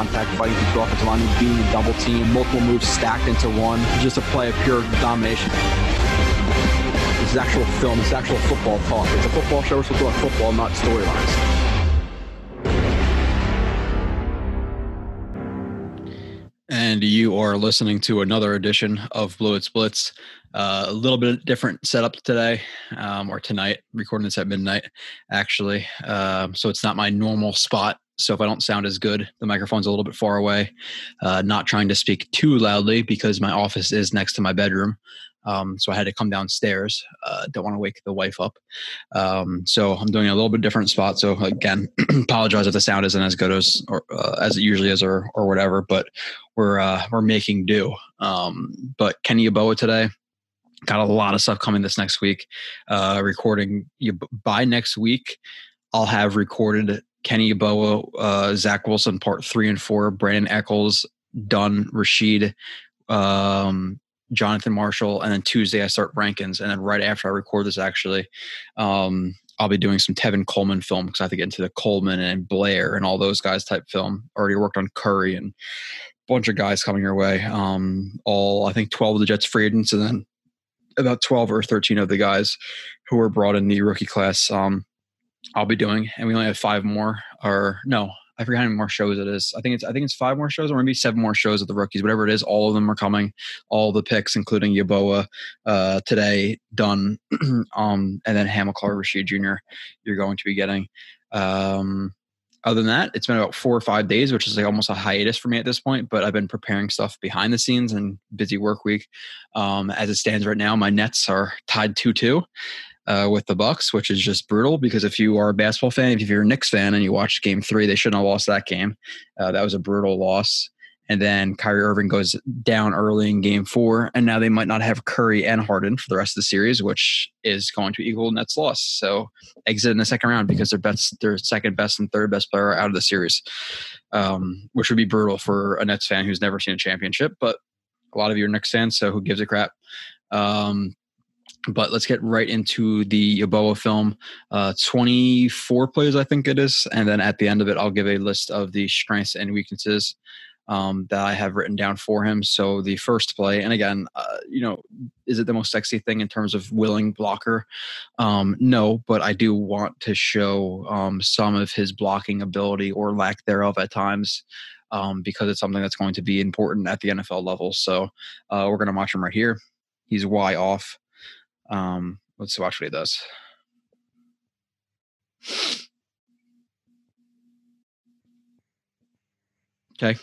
contact, fighting through the offensive line, being double team, multiple moves stacked into one, just a play of pure domination. This is actual film. This is actual football talk. It's a football show. We're supposed to talk football, not storylines. And you are listening to another edition of Blue Splits. Uh, a little bit different setup today um, or tonight, recording this at midnight, actually. Um, so it's not my normal spot. So if I don't sound as good, the microphone's a little bit far away. Uh, not trying to speak too loudly because my office is next to my bedroom. Um, so I had to come downstairs. Uh, don't want to wake the wife up. Um, so I'm doing a little bit different spot. So again, apologize if the sound isn't as good as or, uh, as it usually is, or or whatever. But we're uh, we're making do. Um, but Kenny Yeboah today got a lot of stuff coming this next week. Uh, recording you by next week, I'll have recorded Kenny Yeboah, uh, Zach Wilson part three and four, Brandin Echols done, Rashid. Um, Jonathan Marshall, and then Tuesday I start Rankins, and then right after I record this, actually, um, I'll be doing some Tevin Coleman film because I have to get into the Coleman and Blair and all those guys type film. Already worked on Curry and a bunch of guys coming your way. Um, all I think twelve of the Jets free agents, and then about twelve or thirteen of the guys who were brought in the rookie class. Um, I'll be doing, and we only have five more. Or no, I forget how many more shows it is. I think it's I think it's five more shows or maybe seven more shows of the rookies, whatever it is. All of them are coming. All the picks, including Yeboah, uh, today done, um, and then Hamilcar Rashid Jr. You're going to be getting. Um, other than that, it's been about four or five days, which is like almost a hiatus for me at this point. But I've been preparing stuff behind the scenes and busy work week. Um, as it stands right now, my Nets are tied two two uh, with the Bucks, which is just brutal. Because if you are a basketball fan, if you're a Knicks fan and you watched Game Three, they shouldn't have lost that game. Uh, that was a brutal loss. And then Kyrie Irving goes down early in Game Four, and now they might not have Kyrie and Harden for the rest of the series, which is going to equal Nets' loss. So exit in the second round because their best, their second best and third best player are out of the series, um, which would be brutal for a Nets fan who's never seen a championship. But a lot of you are Knicks fans, so who gives a crap? Um, but let's get right into the Yeboah film. Uh, 24 plays, I think it is. And then at the end of it, I'll give a list of the strengths and weaknesses um, that I have written down for him. So the first play, and again, uh, you know, is it the most sexy thing in terms of willing blocker? Um, no, but I do want to show um, some of his blocking ability or lack thereof at times. Um, because it's something that's going to be important at the NFL level. So uh, we're going to watch him right here. He's Y off. Um, let's watch what he does. Okay.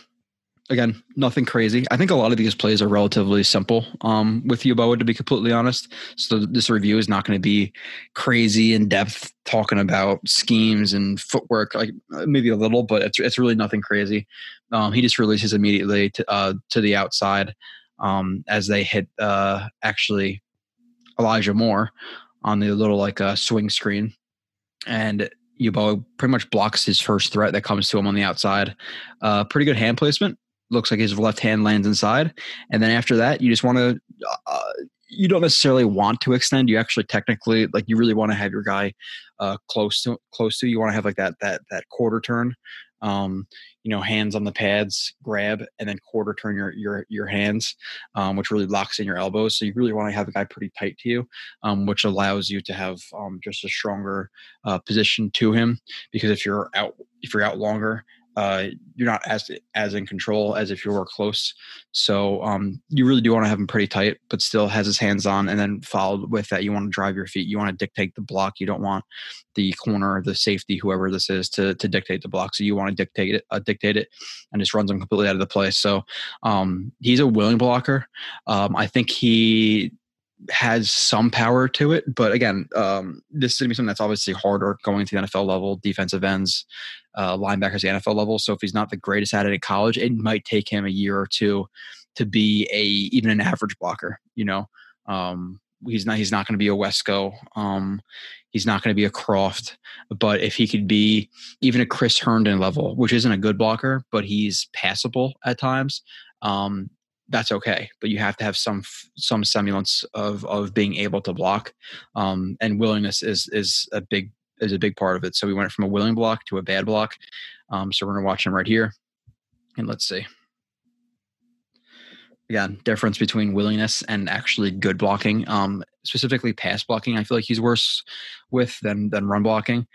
Again, nothing crazy. I think a lot of these plays are relatively simple um, with Yeboah, to be completely honest. So this review is not going to be crazy in depth, talking about schemes and footwork, like maybe a little, but it's it's really nothing crazy. Um, he just releases immediately to uh, to the outside um, as they hit uh, actually Elijah Moore on the little like uh, swing screen, and Yeboah pretty much blocks his first threat that comes to him on the outside. Uh, pretty good hand placement. Looks like his left hand lands inside, and then after that, you just want to. Uh, you don't necessarily want to extend. You actually technically like you really want to have your guy uh, close to close to. You want to have like that that that quarter turn um, you know, hands on the pads, grab, and then quarter turn your your your hands, um, which really locks in your elbows. So you really want to have a guy pretty tight to you, um, which allows you to have um, just a stronger uh, position to him. Because if you're out if you're out longer, uh, you're not as as in control as if you were close. So um, you really do want to have him pretty tight, but still has his hands on. And then followed with that, you want to drive your feet. You want to dictate the block. You don't want the corner, the safety, whoever this is, to to dictate the block. So you want to dictate it, uh, dictate it, and just runs them completely out of the play. So um, he's a willing blocker. Um, I think he has some power to it. But again, um, this is going to be something that's obviously harder going to the NFL level, defensive ends, uh, linebackers, the NFL level. So if he's not the greatest at it at college, it might take him a year or two to be a even an average blocker. You know, um, he's not he's not going to be a Wesco. Um, he's not going to be a Kroft. But if he could be even a Chris Herndon level, which isn't a good blocker, but he's passable at times. Um, that's okay. But you have to have some some semblance of of being able to block, um, and willingness is is a big is a big part of it. So we went from a willing block to a bad block. Um, so we're gonna watch him right here, and let's see. Again, difference between willingness and actually good blocking. Um, specifically pass blocking, I feel like he's worse with than than run blocking.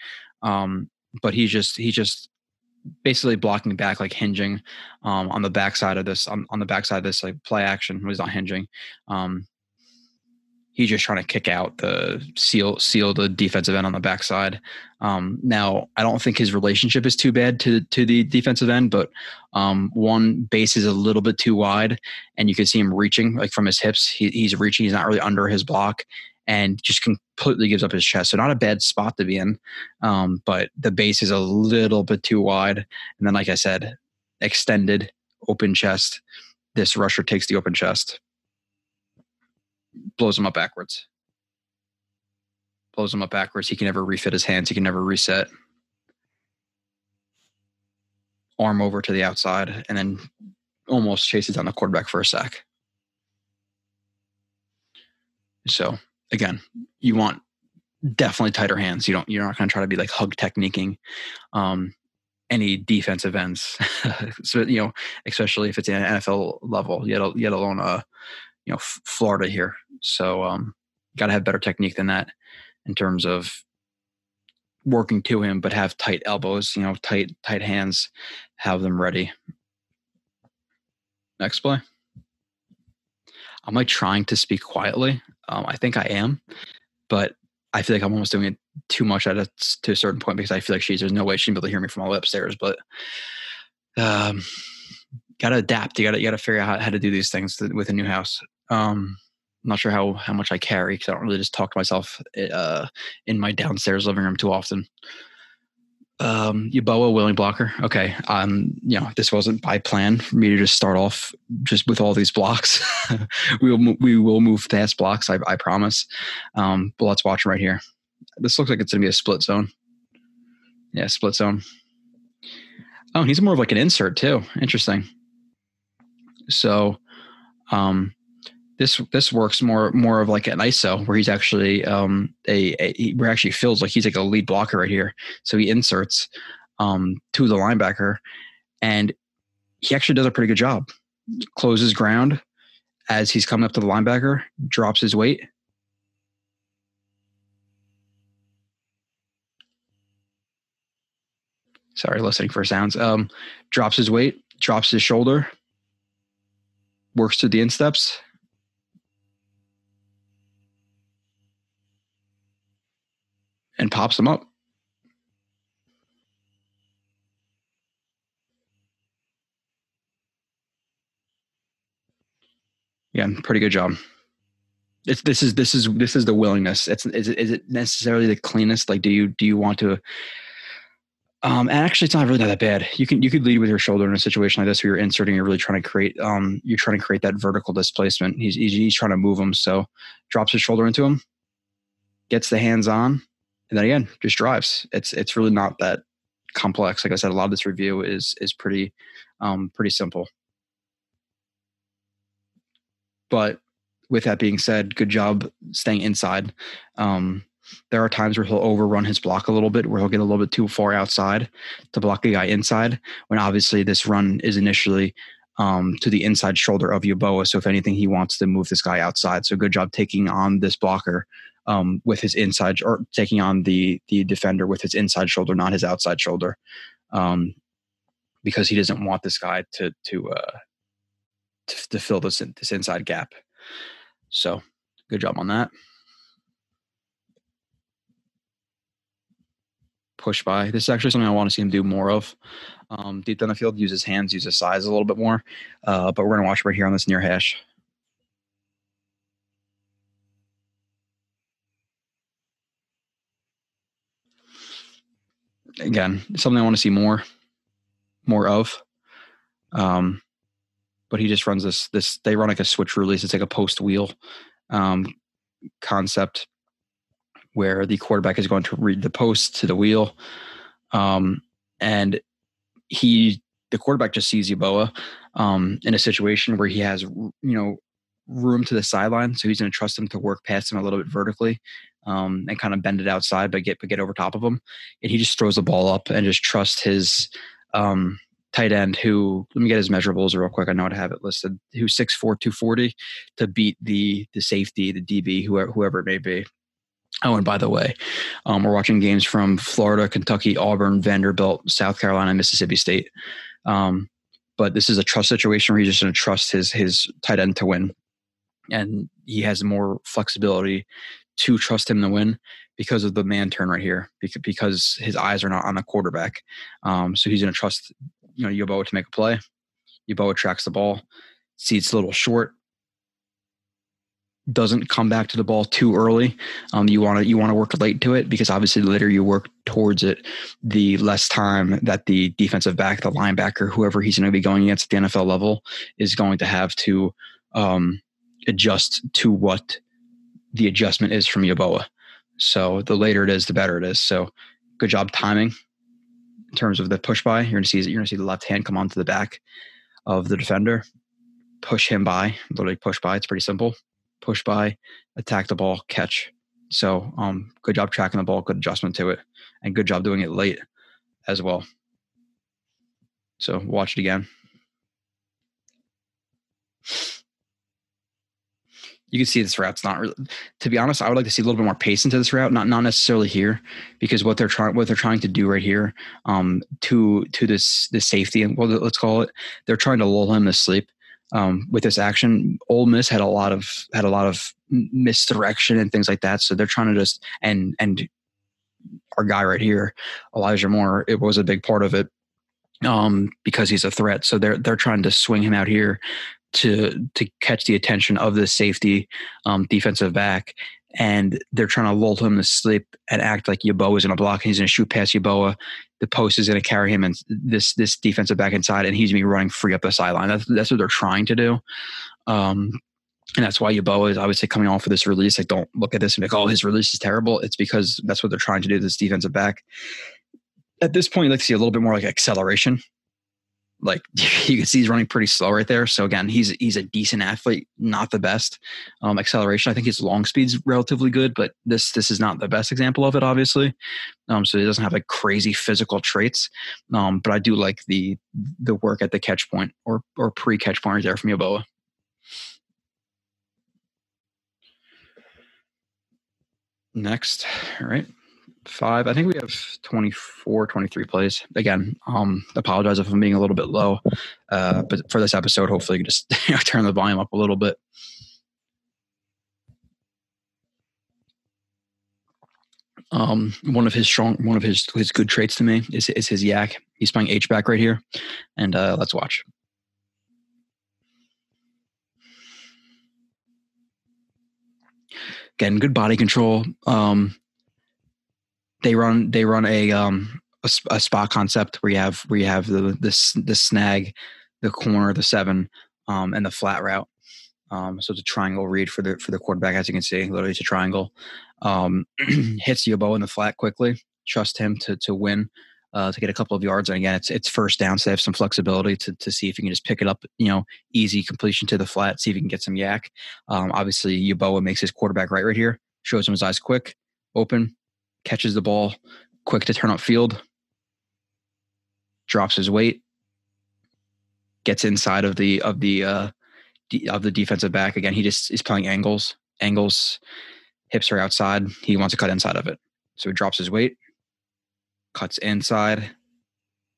Um, but he just he just basically blocking back like hinging um, on the backside of this on, on the backside of this like play action was not hinging um, he's just trying to kick out the seal seal the defensive end on the backside. Um, now i don't think his relationship is too bad to to the defensive end but um, one base is a little bit too wide and you can see him reaching like from his hips. He, he's reaching he's not really under his block and just completely gives up his chest. So not a bad spot to be in, um, but the base is a little bit too wide. And then, like I said, extended open chest. This rusher takes the open chest, blows him up backwards. Blows him up backwards. He can never refit his hands. He can never reset. Arm over to the outside, and then almost chases down the quarterback for a sack. So again, you want definitely tighter hands. You don't you're not going to try to be like hug techniquing um, any defensive ends. so you know, especially if it's an NFL level, yet yet alone uh you know Florida here. So um, got to have better technique than that in terms of working to him, but have tight elbows. You know, tight tight hands. Have them ready. Next play. I'm I trying to speak quietly. Um, I think I am, but I feel like I'm almost doing it too much at a, to a certain point because I feel like she's there's no way she'd be able to hear me from all the way upstairs. But um, gotta adapt. You gotta you gotta figure out how, how to do these things with a new house. Um, I'm not sure how how much I carry because I don't really just talk to myself uh, in my downstairs living room too often um Yeboah willing blocker. Okay. Um, you know, this wasn't by plan for me to just start off just with all these blocks. we will we will move past blocks, I, I promise. Um, but let's watch them right here. This looks like it's gonna be a split zone. Yeah, split zone. Oh, he's more of like an insert too. Interesting. So um this this works more more of like an ISO where he's actually um, a, a he, where actually feels like he's like a lead blocker right here. So he inserts um, to the linebacker, and he actually does a pretty good job. Closes ground as he's coming up to the linebacker, drops his weight. Sorry, listening for sounds. Um, drops his weight, drops his shoulder, works to the insteps, and pops them up. Yeah, pretty good job. It's this is this is this is the willingness. It's is it, is it necessarily the cleanest? Like, do you do you want to? Um, and actually, it's not really that bad. You can you could lead with your shoulder in a situation like this where you're inserting. You're really trying to create. Um, you're trying to create that vertical displacement. He's he's, he's trying to move him. So drops his shoulder into him, gets the hands on, and then again just drives it's it's really not that complex like i said a lot of this review is is pretty um pretty simple but with that being said good job staying inside um there are times where he'll overrun his block a little bit where he'll get a little bit too far outside to block the guy inside when obviously this run is initially um, to the inside shoulder of Yeboah. So if anything, he wants to move this guy outside. So good job taking on this blocker um, with his inside or taking on the the defender with his inside shoulder, not his outside shoulder, um, because he doesn't want this guy to to uh, to, to fill this this inside gap. So, good job on that. Push by. This is actually something I want to see him do more of. Um, deep down the field, use his hands, use his size a little bit more. Uh, but we're gonna watch right here on this near hash. Again, something I want to see more, more of. Um, but he just runs this this. They run like a switch release. It's like a post wheel um, concept where the quarterback is going to read the post to the wheel, um, and he the quarterback just sees Yeboah um, in a situation where he has you know room to the sideline, so he's going to trust him to work past him a little bit vertically um, and kind of bend it outside, but get but get over top of him, and he just throws the ball up and just trust his um, tight end who let me get his measurables real quick. I know I have it listed. Who's 6'4", 240 to beat the the safety, the DB, whoever whoever it may be. Oh, and by the way, um, we're watching games from Florida, Kentucky, Auburn, Vanderbilt, South Carolina, Mississippi State. Um, but this is a trust situation where he's just going to trust his his tight end to win, and he has more flexibility to trust him to win because of the man turn right here, because his eyes are not on the quarterback. Um, so he's going to trust you know Yeboah to make a play. Yeboah tracks the ball, sees it's a little short, doesn't come back to the ball too early. Um, you want to you want to work late to it because obviously the later you work towards it, the less time that the defensive back, the linebacker, whoever he's going to be going against at the NFL level, is going to have to um, adjust to what the adjustment is from Yeboah. So the later it is, the better it is. So good job timing in terms of the push by. You're to see you're to see the left hand come onto the back of the defender, push him by, literally push by. It's pretty simple push by, attack the ball, catch. So um, good job tracking the ball, good adjustment to it, and good job doing it late as well. So watch it again. You can see this route's not really. To be honest, I would like to see a little bit more pace into this route. Not not necessarily here, because what they're trying what they're trying to do right here, um, to to this this safety and well, let's call it, they're trying to lull him to sleep um, with this action. Ole Miss had a lot of had a lot of misdirection and things like that. So they're trying to just and and our guy right here, Elijah Moore, it was a big part of it um, because he's a threat. So they're they're trying to swing him out here to to catch the attention of the safety um, defensive back and they're trying to lull him to sleep and act like Yeboah is going to block. He's going to shoot past Yeboah. The post is going to carry him and this this defensive back inside, and he's going to be running free up the sideline. That's that's what they're trying to do. Um, and that's why Yeboah is obviously coming off of this release. Like, don't look at this and be like, oh, his release is terrible. It's because that's what they're trying to do. This defensive back. At this point, you like to see a little bit more like acceleration like you can see he's running pretty slow right there. So again, he's he's a decent athlete, not the best um, acceleration. I think his long speed's relatively good, but this this is not the best example of it, obviously. Um, so he doesn't have like crazy physical traits. Um, but I do like the the work at the catch point or or pre catch point right there from Yeboah. Next, all right five. I think we have 24, 23 plays. Again, um, apologize if I'm being a little bit low. Uh, but for this episode, hopefully you can just you know, turn the volume up a little bit. Um, one of his strong, one of his his good traits to me is is his YAC. He's playing H back right here, and uh, let's watch. Again, good body control. Um, they run they run a um a, a spot concept where you have where you have the this the snag, the corner, the seven, um, and the flat route. Um, so it's a triangle read for the for the quarterback, as you can see. Literally, it's a triangle. Um, hits Yeboah in the flat quickly. Trust him to to win, uh, to get a couple of yards. And again, it's it's first down, so they have some flexibility to to see if you can just pick it up. You know, easy completion to the flat. See if you can get some YAC. Um, obviously, Yeboah makes his quarterback right right here. Shows him his eyes quick, open, catches the ball, quick to turn up field, drops his weight, gets inside of the of the uh, of the defensive back. Again, he just is playing angles. Angles, hips are outside. He wants to cut inside of it, so he drops his weight, cuts inside,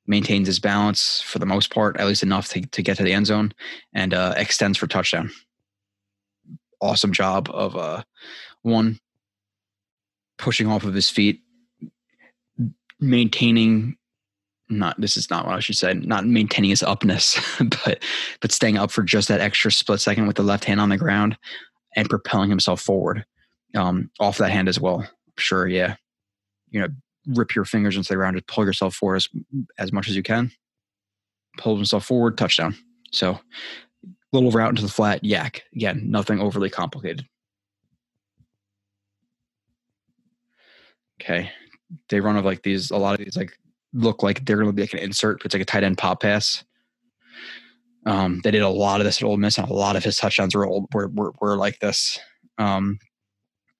maintains his balance for the most part, at least enough to, to get to the end zone, and uh, extends for touchdown. Awesome job of uh, one pushing off of his feet, maintaining not this is not what I should say, not maintaining his upness, but but staying up for just that extra split second with the left hand on the ground and propelling himself forward um, off that hand as well. Sure, yeah, you know, rip your fingers into the ground, just pull yourself forward as as much as you can. Pull himself forward, touchdown. So little route into the flat, YAC. Again, nothing overly complicated. Okay. They run of like these, a lot of these like look like they're going to be like an insert. but It's like a tight end pop pass. Um, they did a lot of this at Ole Miss, and a lot of his touchdowns were old, were, were, were like this. Um,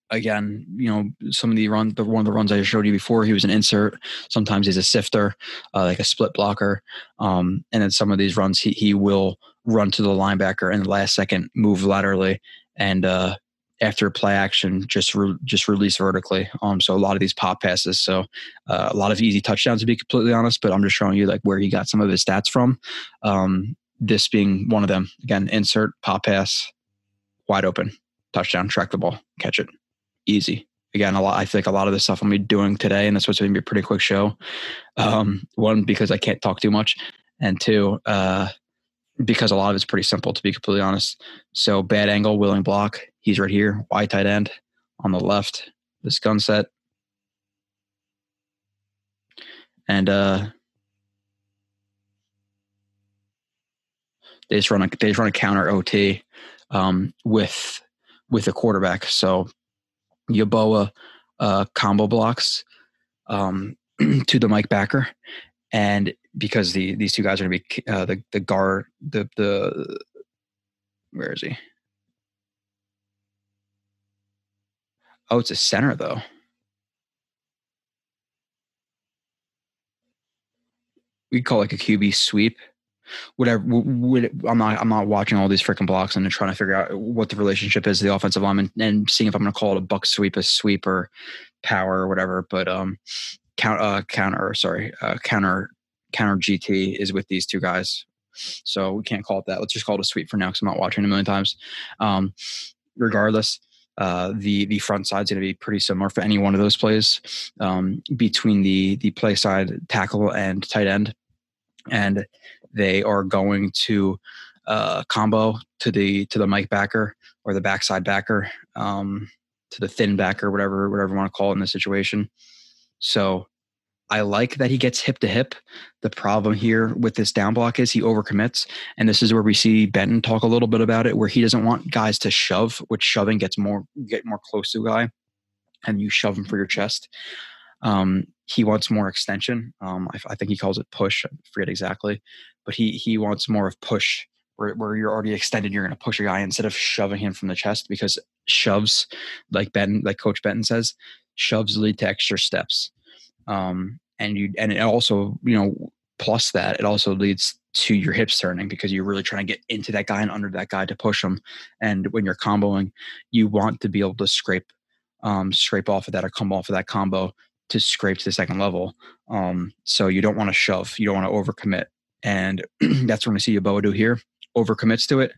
again, you know, some of the run, the one of the runs I showed you before, he was an insert. Sometimes he's a sifter, uh, like a split blocker. Um, and then some of these runs, he he will run to the linebacker and the last second move laterally and uh, after play action just re- just release vertically. Um, so a lot of these pop passes. So uh, a lot of easy touchdowns to be completely honest. But I'm just showing you like where he got some of his stats from. Um, this being one of them. Again, insert pop pass, wide open touchdown, track the ball, catch it, easy. Again, a lot. I think a lot of the stuff I'm gonna be doing today, and that's what's gonna be a pretty quick show. Um, one because I can't talk too much, and two, uh, because a lot of it's pretty simple to be completely honest. So bad angle, willing block. He's right here, wide tight end on the left. This gun set. And uh they just run a they just run a counter OT um with with a quarterback. So Yeboah uh combo blocks um to the Mike backer and because the these two guys are going to be uh, the the guard the the where is he? Oh, it's a center though. We call it like a QB sweep. Whatever. I'm not. I'm not watching all these freaking blocks and trying to figure out what the relationship is to the offensive lineman and seeing if I'm going to call it a buck sweep, a sweep, or power or whatever. But um, count uh, counter. Sorry, uh, counter counter GT is with these two guys. So we can't call it that. Let's just call it a sweep for now because I'm not watching a million times. Um, regardless, uh, the the front side is going to be pretty similar for any one of those plays um, between the the play side tackle and tight end, and they are going to uh, combo to the to the Mike backer or the backside backer um, to the thin backer, whatever whatever you want to call it in this situation. So I like that he gets hip to hip. The problem here with this down block is he overcommits. And this is where we see Benton talk a little bit about it, where he doesn't want guys to shove, which shoving gets more get more close to a guy and you shove him for your chest. Um, he wants more extension. Um, I, I, think he calls it push. I forget exactly, but he he wants more of push, where, where you're already extended. You're going to push a guy instead of shoving him from the chest because shoves, like Ben, like Coach Benton says, shoves lead to extra steps um, and you and it also you know plus that it also leads to your hips turning because you're really trying to get into that guy and under that guy to push him and when you're comboing you want to be able to scrape um, scrape off of that or come off of that combo to scrape to the second level. Um, so you don't want to shove you don't want to overcommit. And that's what I see Yeboah do here overcommits to it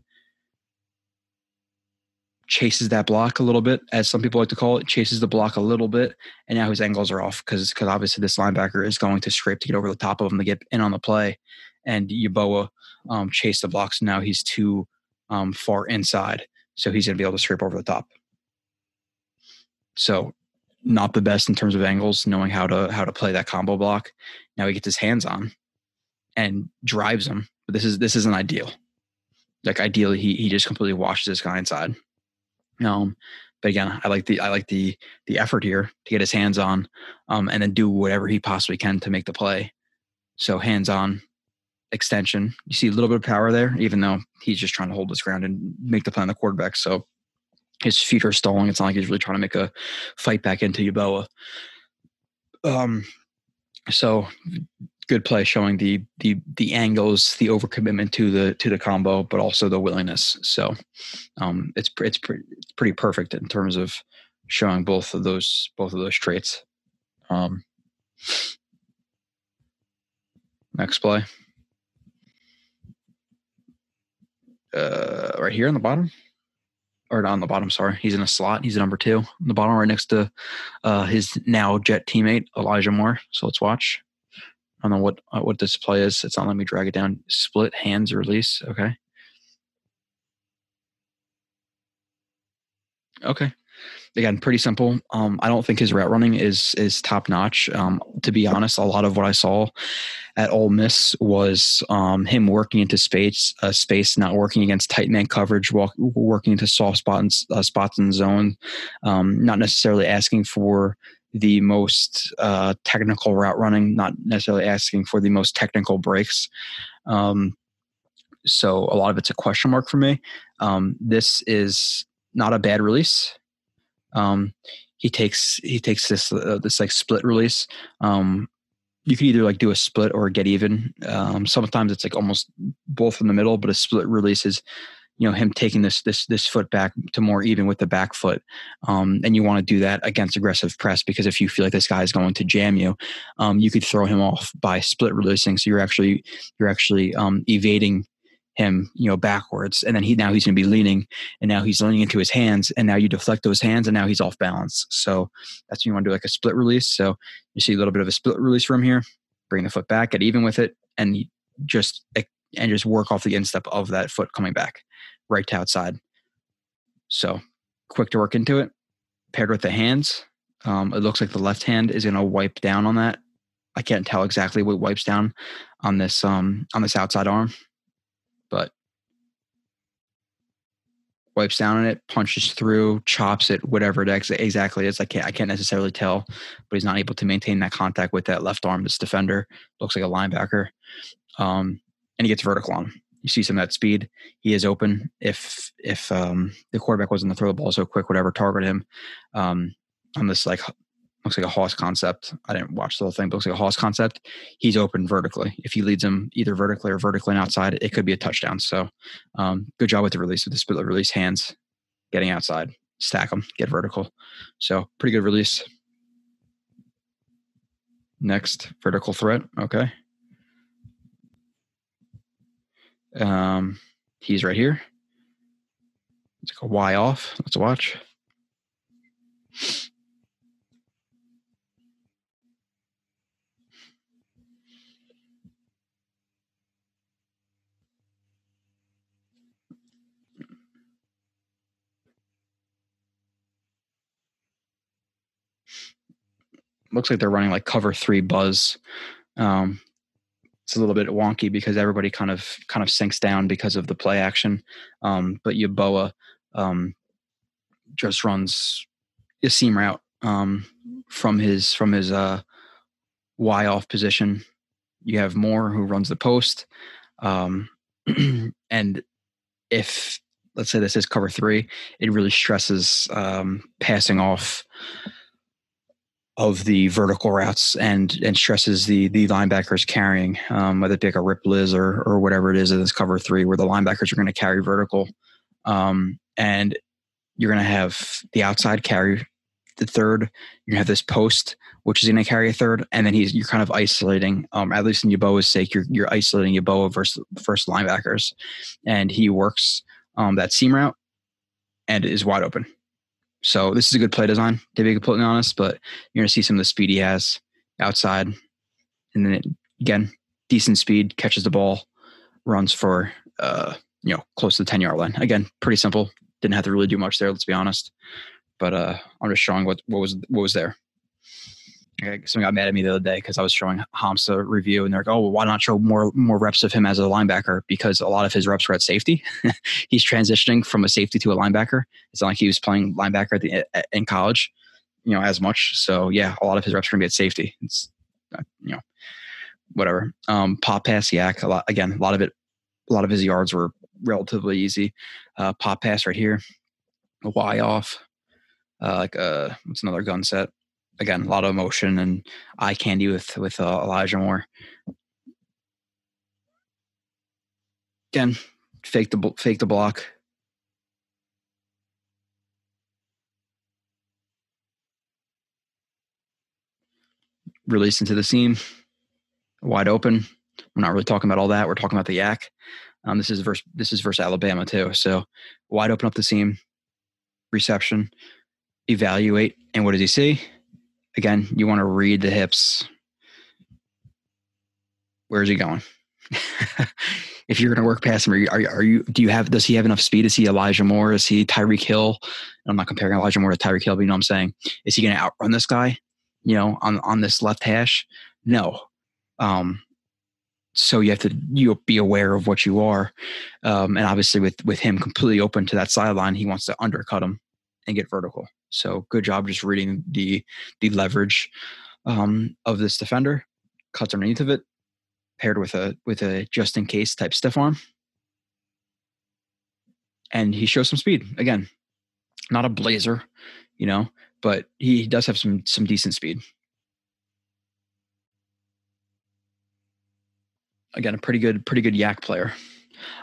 chases that block a little bit, as some people like to call it, chases the block a little bit, and now his angles are off because because obviously this linebacker is going to scrape to get over the top of him to get in on the play, and Yeboah um, chased the blocks. So now he's too um, far inside, so he's going to be able to scrape over the top. So not the best in terms of angles, knowing how to how to play that combo block. Now he gets his hands on and drives him, but this is this isn't ideal. Like ideally, he he just completely washes this guy inside. Um, but again, I like the I like the the effort here to get his hands on, um, and then do whatever he possibly can to make the play. So hands on, extension. You see a little bit of power there, even though he's just trying to hold his ground and make the play on the quarterback. So his feet are stalling. It's not like he's really trying to make a fight back into Yeboah. Um, so good play showing the the the angles, the overcommitment to the to the combo, but also the willingness. So um, it's it's pretty pretty perfect in terms of showing both of those both of those traits. Um, next play, uh, right here on the bottom, or not on the bottom. Sorry, he's in a slot. He's number two on the bottom, right next to uh, his now Jet teammate Elijah Moore. So let's watch. I don't know what uh, what display is. It's not letting me drag it down. Split hands release. Okay. Okay. Again, pretty simple. Um, I don't think his route running is is top notch. Um, to be honest, a lot of what I saw at Ole Miss was um, him working into space, uh, space, not working against tight man coverage, walk, working into soft spots, uh, spots in zone, um, not necessarily asking for the most uh, technical route running, not necessarily asking for the most technical breaks. Um, so a lot of it's a question mark for me. Um, this is not a bad release. Um, he takes he takes this uh, this like split release. Um, you can either like do a split or get even. Um, sometimes it's like almost both in the middle, but a split release is you know him taking this this this foot back to more even with the back foot. Um, and you want to do that against aggressive press because if you feel like this guy is going to jam you um, you could throw him off by split releasing. So you're actually you're actually um, evading him you know backwards. And then he now he's going to be leaning and now he's leaning into his hands and now you deflect those hands and now he's off balance. So that's when you want to do like a split release. So you see a little bit of a split release from here bring the foot back get even with it and just and just work off the instep of that foot coming back right to outside. So quick to work into it. Paired with the hands, um, it looks like the left hand is going to wipe down on that. I can't tell exactly what wipes down on this um, on this outside arm, but wipes down on it, punches through, chops it, whatever it exactly is. I can't I can't necessarily tell, but he's not able to maintain that contact with that left arm. This defender looks like a linebacker, um, and he gets vertical on. You see some of that speed. He is open. If if um, the quarterback wasn't to throw the ball so quick, whatever, target him um, on this like looks like a Hoss concept. I didn't watch the whole thing, but looks like a Hoss concept. He's open vertically. If he leads him either vertically or vertically and outside, it could be a touchdown. So um, good job with the release with the split release hands, getting outside, stack them, get vertical. So pretty good release. Next vertical threat. Okay. Um, he's right here. Let's go Y off. Let's watch. Looks like they're running like cover three buzz. Um, it's a little bit wonky because everybody kind of kind of sinks down because of the play action. Um, but Yeboah um, just runs a seam route um, from his from his uh, Y off position. You have Moore who runs the post, um, and if let's say this is cover three, it really stresses um, passing off of the vertical routes and and stresses the the linebackers carrying, um, whether it be like a rip Liz or or whatever it is in this cover three, where the linebackers are going to carry vertical, um, and you're going to have the outside carry the third. You have this post, which is going to carry a third, and then he's you're kind of isolating. Um, at least in Yeboah's sake, you're you're isolating Yeboah versus first linebackers, and he works um, that seam route and is wide open. So this is a good play design, to be completely honest. But you're going to see some of the speed he has outside, and then it, again, decent speed, catches the ball, runs for uh, you know close to the ten yard line. Again, pretty simple. Didn't have to really do much there. Let's be honest. But uh, I'm just showing what what was what was there. Someone got mad at me the other day because I was showing Hamsah review, and they're like, "Oh, well, why not show more more reps of him as a linebacker? Because a lot of his reps were at safety. He's transitioning from a safety to a linebacker. It's not like he was playing linebacker the in college, you know, as much. So yeah, a lot of his reps are going to be at safety. It's uh, you know, whatever. Um, pop pass, YAC. A lot again. A lot of it. A lot of his yards were relatively easy. Uh, pop pass right here, a Y off, uh, like uh, what's another gun set again, a lot of emotion and eye candy with with uh, Elijah Moore. Again, fake the fake the block. Release into the seam, wide open. We're not really talking about all that. We're talking about the YAC. Um, this is this is versus Alabama too. So wide open up the seam, reception, evaluate, and what does he see? Again, you want to read the hips. Where's he going? if you're going to work past him, are you, are are you, do you have, does he have enough speed? Is he Elijah Moore? Is he Tyreek Hill? I'm not comparing Elijah Moore to Tyreek Hill, but you know what I'm saying? Is he going to outrun this guy, you know, on, on this left hash? No. Um, so you have to you be aware of what you are, um, and obviously with with him completely open to that sideline, he wants to undercut him and get vertical. So good job just reading the the leverage um, of this defender. Cuts underneath of it, paired with a with a just in case type stiff arm, and he shows some speed again. Not a blazer, you know, but he does have some some decent speed. Again, a pretty good pretty good YAC player.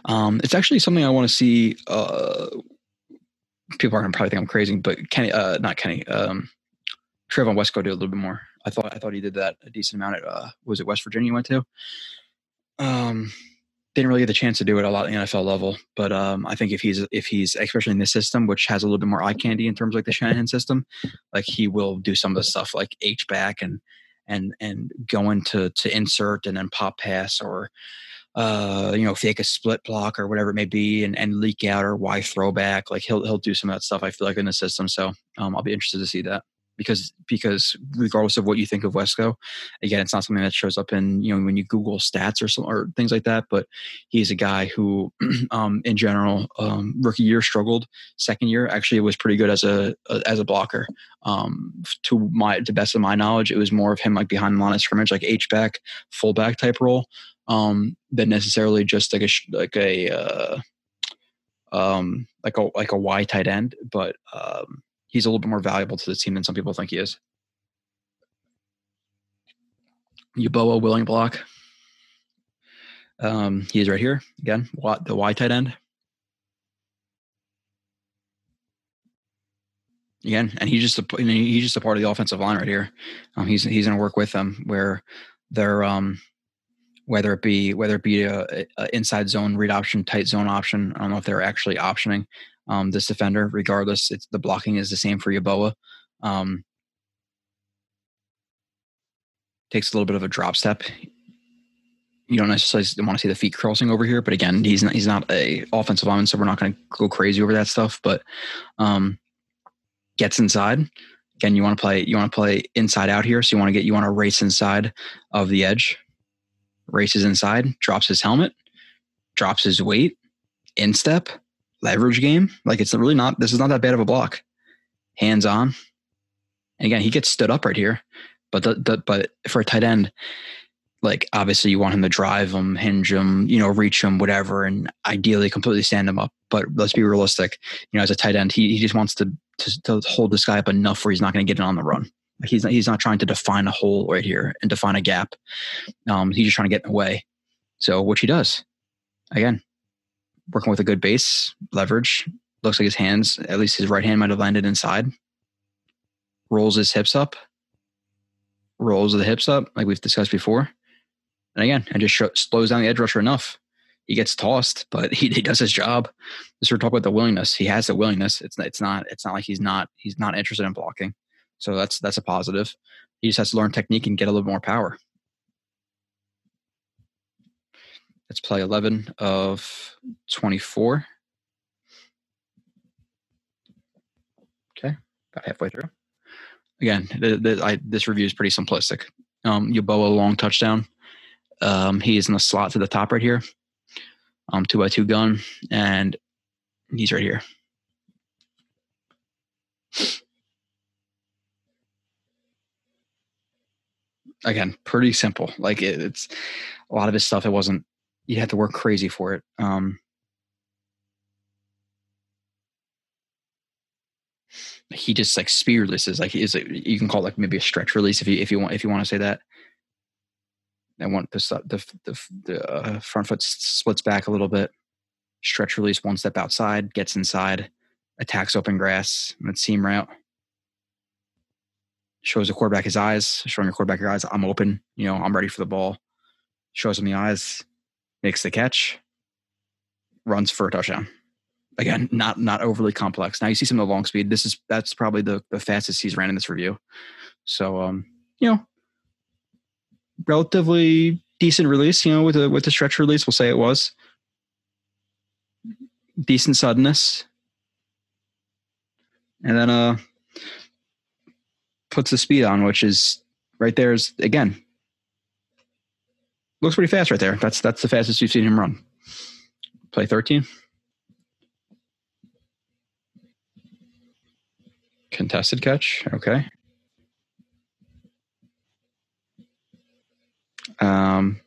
Um, it's actually something I want to see. Uh, people are gonna probably think I'm crazy, but Kenny, uh, not Kenny, um, Trevon Wesco did a little bit more. I thought I thought he did that a decent amount at uh, was it West Virginia he went to. Um, didn't really get the chance to do it a lot at the NFL level, but um, I think if he's if he's especially in this system, which has a little bit more eye candy in terms of like the Shanahan system, like he will do some of the stuff like H back and and and going to to insert and then pop pass or uh, you know, fake a split block or whatever it may be, and, and leak out or Y throwback. Like he'll he'll do some of that stuff. I feel like in the system. So um, I'll be interested to see that because because regardless of what you think of Wesco, again, it's not something that shows up in you know when you Google stats or some, or things like that. But he's a guy who, um, in general, um, rookie year struggled. Second year, actually, was pretty good as a, a as a blocker. Um, to my to best of my knowledge, it was more of him like behind the line of scrimmage, like H back, fullback type role um, than necessarily just like a like a uh, um, like a like a Y tight end, but um, he's a little bit more valuable to the team than some people think he is. Yeboah willing block. Um, he is right here again. What the Y tight end. Again, and he's just a he's just a part of the offensive line right here. Um, he's he's going to work with them where they're um, whether it be whether it be a, a, inside zone read option, tight zone option. I don't know if they're actually optioning um, this defender. Regardless, it's the blocking is the same for Yeboah. Um, takes a little bit of a drop step. You don't necessarily want to see the feet crossing over here, but again, he's not he's not a offensive lineman, so we're not going to go crazy over that stuff. But um, gets inside. Again, you want to play you want to play inside out here, so you want to get you want to race inside of the edge races inside, drops his helmet, drops his weight, instep, leverage game. Like it's really not, this is not that bad of a block. Hands on. And again, he gets stood up right here. But the, the but for a tight end, like obviously you want him to drive him, hinge him, you know, reach him, whatever, and ideally completely stand him up. But let's be realistic. You know, as a tight end, he, he just wants to, to, to hold this guy up enough where he's not going to get it on the run. He's not, he's not trying to define a hole right here and define a gap. Um, he's just trying to get in the way. So, which he does. Again, working with a good base, leverage. Looks like his hands, at least his right hand, might have landed inside. Rolls his hips up. Rolls the hips up, like we've discussed before. And again, and just slows down the edge rusher enough. He gets tossed, but he, he does his job. This we're talking about the willingness. He has the willingness. It's it's not it's not like he's not he's not interested in blocking. So that's that's a positive. He just has to learn technique and get a little more power. Let's play 11 of 24. Okay, about halfway through. Again, the, the, I, this review is pretty simplistic. Um, Yeboah long touchdown. Um, he is in the slot to the top right here. Um, two by two gun, and he's right here. Again pretty simple. Like it, it's a lot of his stuff it wasn't you had to work crazy for it um. He just like speed releases like is it you can call it like maybe a stretch release if you if you want if you want to say that. I want the the the, the uh, front foot splits back a little bit. Stretch release one step outside gets inside attacks open grass and seam route shows the quarterback his eyes, showing your quarterback your eyes. I'm open. You know, I'm ready for the ball. Shows him the eyes, makes the catch, runs for a touchdown. Again, not not overly complex. Now you see some of the long speed. This is that's probably the the fastest he's ran in this review. So um, you know, relatively decent release. You know, with a with the stretch release, we'll say it was decent suddenness, and then uh puts the speed on, which is right there is again looks pretty fast right there. That's that's the fastest you've seen him run. Play 13. Contested catch. Okay. Um,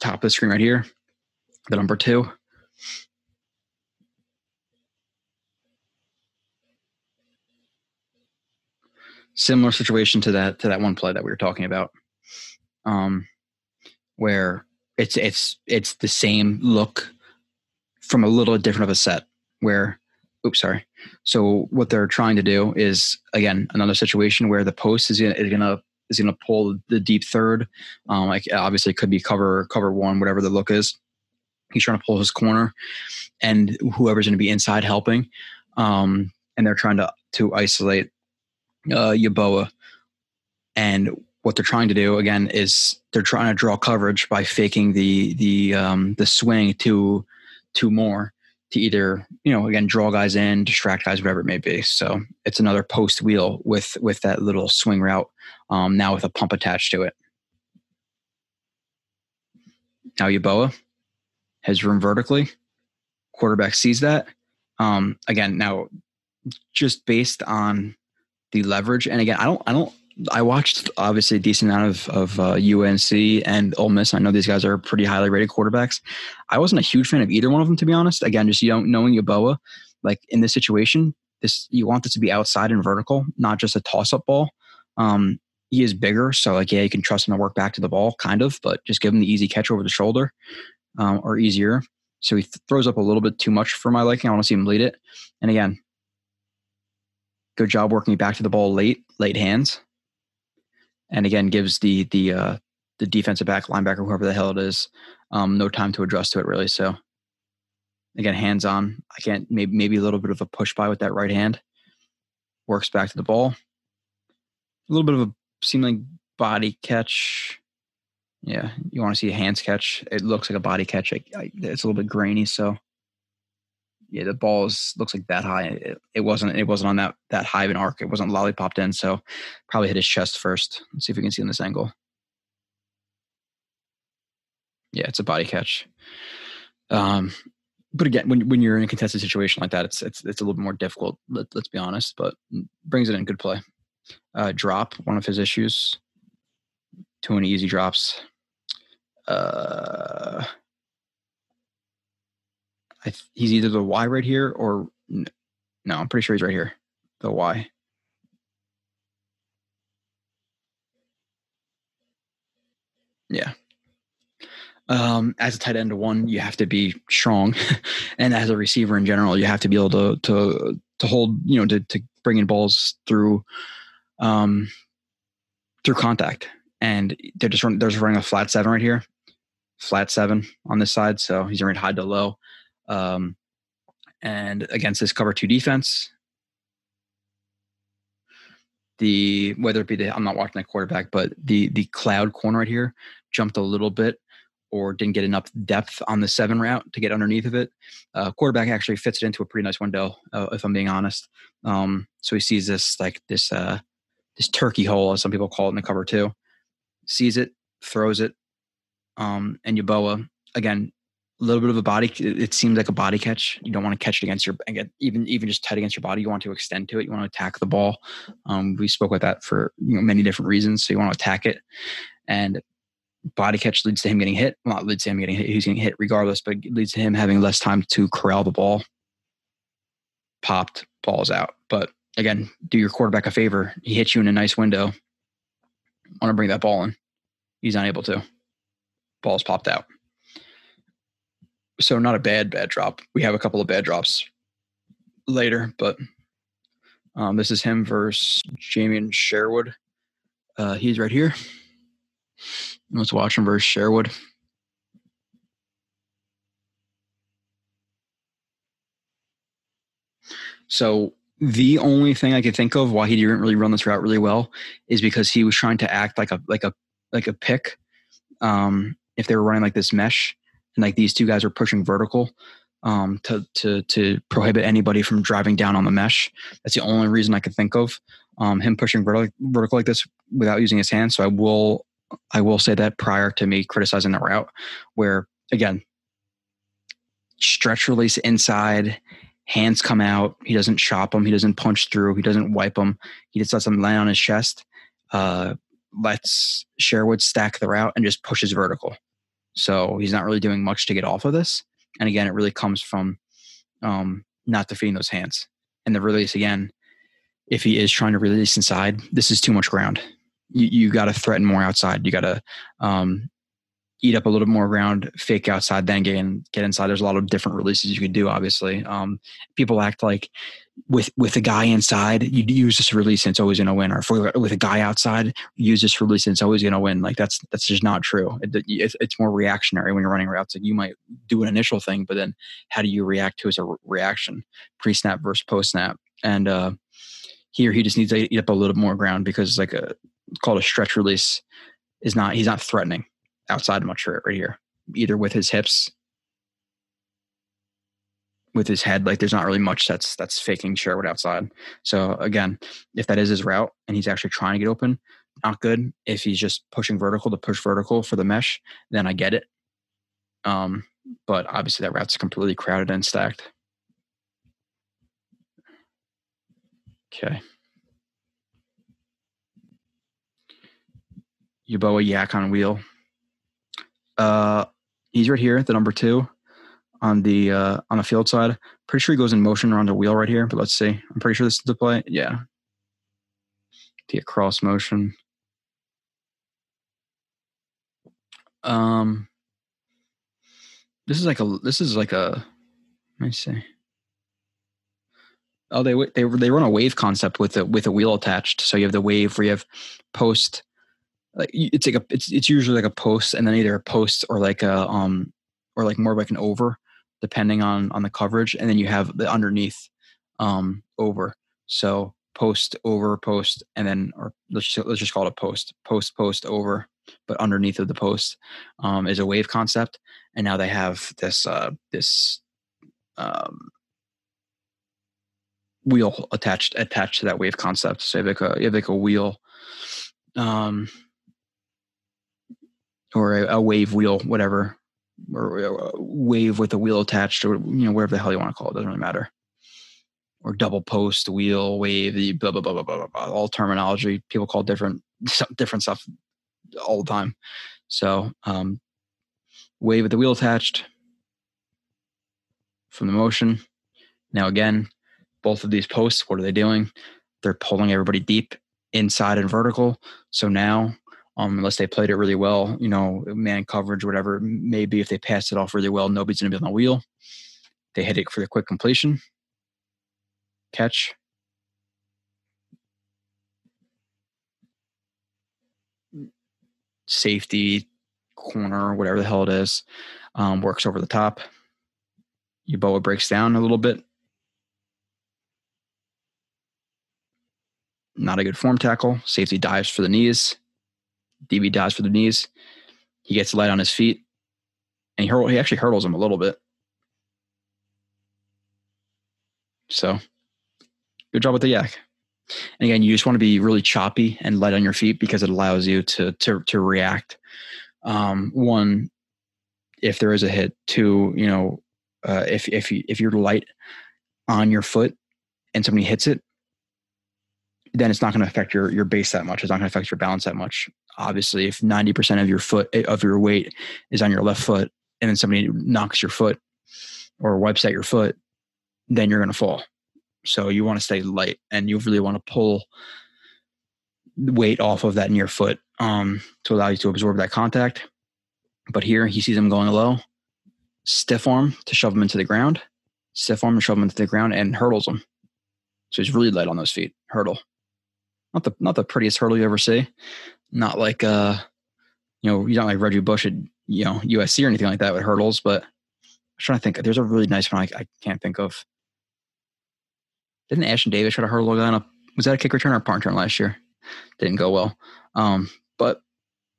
top of the screen right here, the number two. Similar situation to that to that one play that we were talking about, um, where it's it's it's the same look from a little different of a set. Where, oops, sorry. So what they're trying to do is again another situation where the post is gonna, is gonna is going to pull the deep third. Um, like obviously it could be cover cover one, whatever the look is. He's trying to pull his corner, and whoever's going to be inside helping, um, and they're trying to to isolate uh, Yeboah. And what they're trying to do again is they're trying to draw coverage by faking the the um, the swing to to more to either you know again draw guys in distract guys whatever it may be. So it's another post wheel with with that little swing route um, now with a pump attached to it. Now Yeboah has room vertically. Quarterback sees that. Um, again now just based on the leverage and again i don't i don't I watched obviously a decent amount of, of uh, UNC and Ole Miss. I know these guys are pretty highly rated quarterbacks. I wasn't a huge fan of either one of them, to be honest. Again, just you know, knowing Yeboah, like in this situation, this you want this to be outside and vertical, not just a toss up ball. Um, he is bigger, so like yeah, you can trust him to work back to the ball, kind of, but just give him the easy catch over the shoulder um, or easier. So he th- throws up a little bit too much for my liking. I want to see him lead it. And again, good job working back to the ball late, late hands and again gives the the uh, the defensive back, linebacker, whoever the hell it is, um, no time to adjust to it really. So again, hands on. I can't maybe maybe a little bit of a push by with that right hand. Works back to the ball. A little bit of a seeming body catch. Yeah, you want to see a hands catch. It looks like a body catch. I, I, it's a little bit grainy, so yeah, the ball is, looks like that high. It, it, wasn't. It wasn't on that that high of an arc. It wasn't lollipopped in. So probably hit his chest first. Let's see if we can see on this angle. Yeah, it's a body catch. Um, but again, when when you're in a contested situation like that, it's it's it's a little bit more difficult. Let, us be honest, but brings it in. Good play. Uh, drop one of his issues. Too many easy drops. Uh, th- he's either the Y right here or no, I'm pretty sure he's right here. The Y. Yeah. Um, as a tight end one, you have to be strong, and as a receiver in general, you have to be able to to to hold, you know, to to bring in balls through, um, through contact. And they're just run, they're just running a flat seven right here, flat seven on this side. So he's running high to low. Um, and against this cover two defense, the whether it be the I'm not watching the quarterback, but the the cloud corner right here jumped a little bit or didn't get enough depth on the seven route to get underneath of it. Uh, quarterback actually fits it into a pretty nice window, uh, if I'm being honest. Um, so he sees this like this uh, this turkey hole, as some people call it in the cover two. Sees it, throws it, um, and Yeboah again a little bit of a body. It seems like a body catch. You don't want to catch it against your even even just tight against your body. You want to extend to it. You want to attack the ball. Um, we spoke about that for you know, many different reasons. So you want to attack it, and body catch leads to him getting hit. Well, not leads to him getting hit. He's getting hit regardless, but leads to him having less time to corral the ball. Popped balls out, but again, do your quarterback a favor. He hits you in a nice window. Want to bring that ball in? He's unable to. Ball's popped out so not a bad bad drop. We have a couple of bad drops later, but um, this is him versus Jamien Sherwood. Uh, he's right here. Let's watch him versus Sherwood. So the only thing I could think of why he didn't really run this route really well is because he was trying to act like a like a like a pick. Um, if they were running like this mesh, and like these two guys are pushing vertical um, to to to prohibit anybody from driving down on the mesh. That's the only reason I could think of um, him pushing vertical, vertical like this without using his hands. So I will I will say that prior to me criticizing the route, where again, stretch release inside hands come out. He doesn't chop them. He doesn't punch through. He doesn't wipe them. He just lets them land on his chest. Uh, lets Sherwood stack the route and just pushes vertical. So he's not really doing much to get off of this. And again, it really comes from um, not defeating those hands. And the release again, if he is trying to release inside, this is too much ground. You, you got to threaten more outside. You got to um, eat up a little more ground, fake outside, then get in, get inside. There's a lot of different releases you can do. Obviously, um, people act like with with a guy inside, you use this release and it's always going to win, or for, with a guy outside, use this release and it's always going to win. Like that's that's just not true. It, it's, it's more reactionary when you're running routes. Like you might do an initial thing, but then how do you react to as a reaction, pre snap versus post snap, and uh, here he just needs to eat up a little more ground because it's like a called a stretch release is not he's not threatening outside much right here either with his hips with his head like there's not really much that's that's faking Sherwood outside. So again if that is his route and he's actually trying to get open not good. If he's just pushing vertical to push vertical for the mesh then I get it. Um but obviously that route's completely crowded and stacked. Okay. Yeboah YAC on wheel. Uh, he's right here, the number two on the uh, on the field side. Pretty sure he goes in motion around the wheel right here, but let's see. I'm pretty sure this is the play. Yeah. The cross motion. Um, this is like a this is like a let me see. Oh, they they they run a wave concept with a with a wheel attached. So you have the wave where you have post, like it's like a it's it's usually like a post and then either a post or like a um or like more like an over, depending on on the coverage, and then you have the underneath um over. So post over post and then or let's just let's just call it a post post post over but underneath of the post um, is a wave concept and now they have this uh, this um, wheel attached attached to that wave concept. So you have like a have like a wheel, um, or a, a wave wheel, whatever, or a wave with a wheel attached, or you know whatever the hell you want to call it. Doesn't really matter. Or double post wheel wave, the blah blah blah blah blah blah. All terminology people call different different stuff all the time. So um, wave with the wheel attached from the motion. Now again, both of these posts, what are they doing? They're pulling everybody deep inside and vertical. So now, um, unless they played it really well, you know, man coverage, whatever, maybe if they passed it off really well, nobody's going to be on the wheel. They hit it for the quick completion, catch. Safety, corner, whatever the hell it is, um, works over the top. Yeboah breaks down a little bit, not a good form tackle. Safety dives for the knees. DB dives for the knees. He gets light on his feet, and he hurl, he actually hurdles him a little bit. So, good job with the YAC. And again, you just want to be really choppy and light on your feet because it allows you to to to react. Um, one, if there is a hit. Two, you know, uh, if if you, if you're light on your foot and somebody hits it, then it's not going to affect your your base that much. It's not going to affect your balance that much. Obviously, if ninety percent of your foot eh, of your weight is on your left foot, and then somebody knocks your foot or wipes at your foot, then you're going to fall. So you want to stay light, and you really want to pull weight off of that near foot um, to allow you to absorb that contact. But here he sees him going low, stiff arm to shove him into the ground, stiff arm to shove him into the ground, and hurdles him. So he's really light on those feet. Hurdle not the not the prettiest hurdle you ever see. Not like uh, you know, you don't like Reggie Bush at you know USC or anything like that with hurdles, but I'm trying to think. There's a really nice one I, I can't think of. Didn't Ashtyn Davis try to hurdle on a was that a kick return or a punt return last year? Didn't go well. Um, but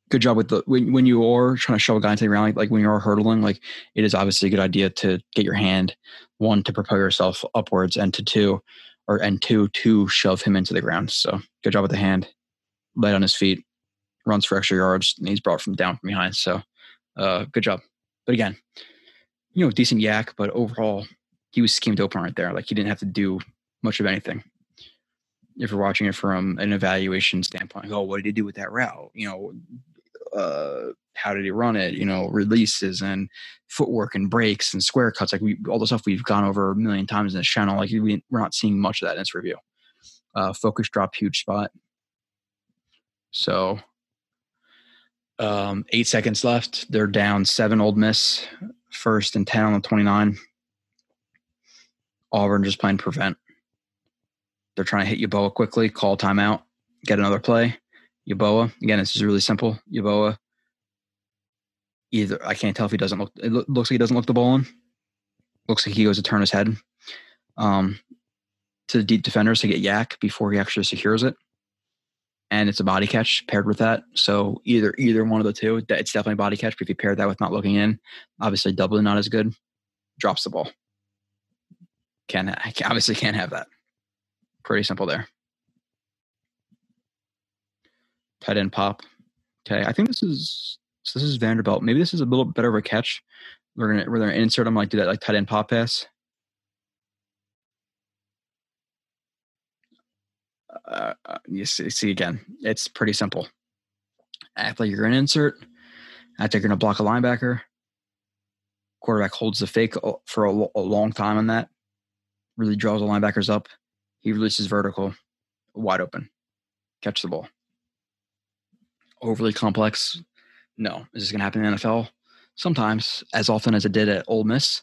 good job with the when when you are trying to shove a guy into the ground, like, like when you are hurdling, like it is obviously a good idea to get your hand one to propel yourself upwards, and to two or and two to shove him into the ground. So good job with the hand, light on his feet, runs for extra yards, and he's brought from down from behind. So uh, good job. But again, you know, decent YAC, but overall he was schemed open right there. Like he didn't have to do much of anything. If you're watching it from an evaluation standpoint, oh, what did he do with that route? You know, uh, how did he run it? You know, releases and footwork and breaks and square cuts. Like we, all the stuff we've gone over a million times in this channel. Like we, we're not seeing much of that in this review. Uh, focus drop, huge spot. So, um, eight seconds left. They're down seven. Ole Miss, first and ten on the twenty-nine. Auburn just playing prevent. They're trying to hit Yeboah quickly, call timeout, get another play. Yeboah, again, this is really simple. Yeboah, either I can't tell if he doesn't look. It looks like he doesn't look the ball in. Looks like he goes to turn his head um, to the deep defenders to get YAC before he actually secures it, and it's a body catch paired with that. So either either one of the two, it's definitely a body catch. But if you pair that with not looking in, obviously doubling not as good. Drops the ball. Can I obviously can't have that. Pretty simple there. Tight end pop. Okay, I think this is so this is Vanderbilt. Maybe this is a little better of a catch. We're gonna we're gonna insert them like do that like tight end pop pass. Uh, uh, you see, see again, it's pretty simple. After you're gonna insert, after you're gonna block a linebacker, quarterback holds the fake for a, a long time on that really draws the linebackers up. He releases vertical, wide open, catch the ball. Overly complex? No. Is this going to happen in the NFL? Sometimes, as often as it did at Ole Miss.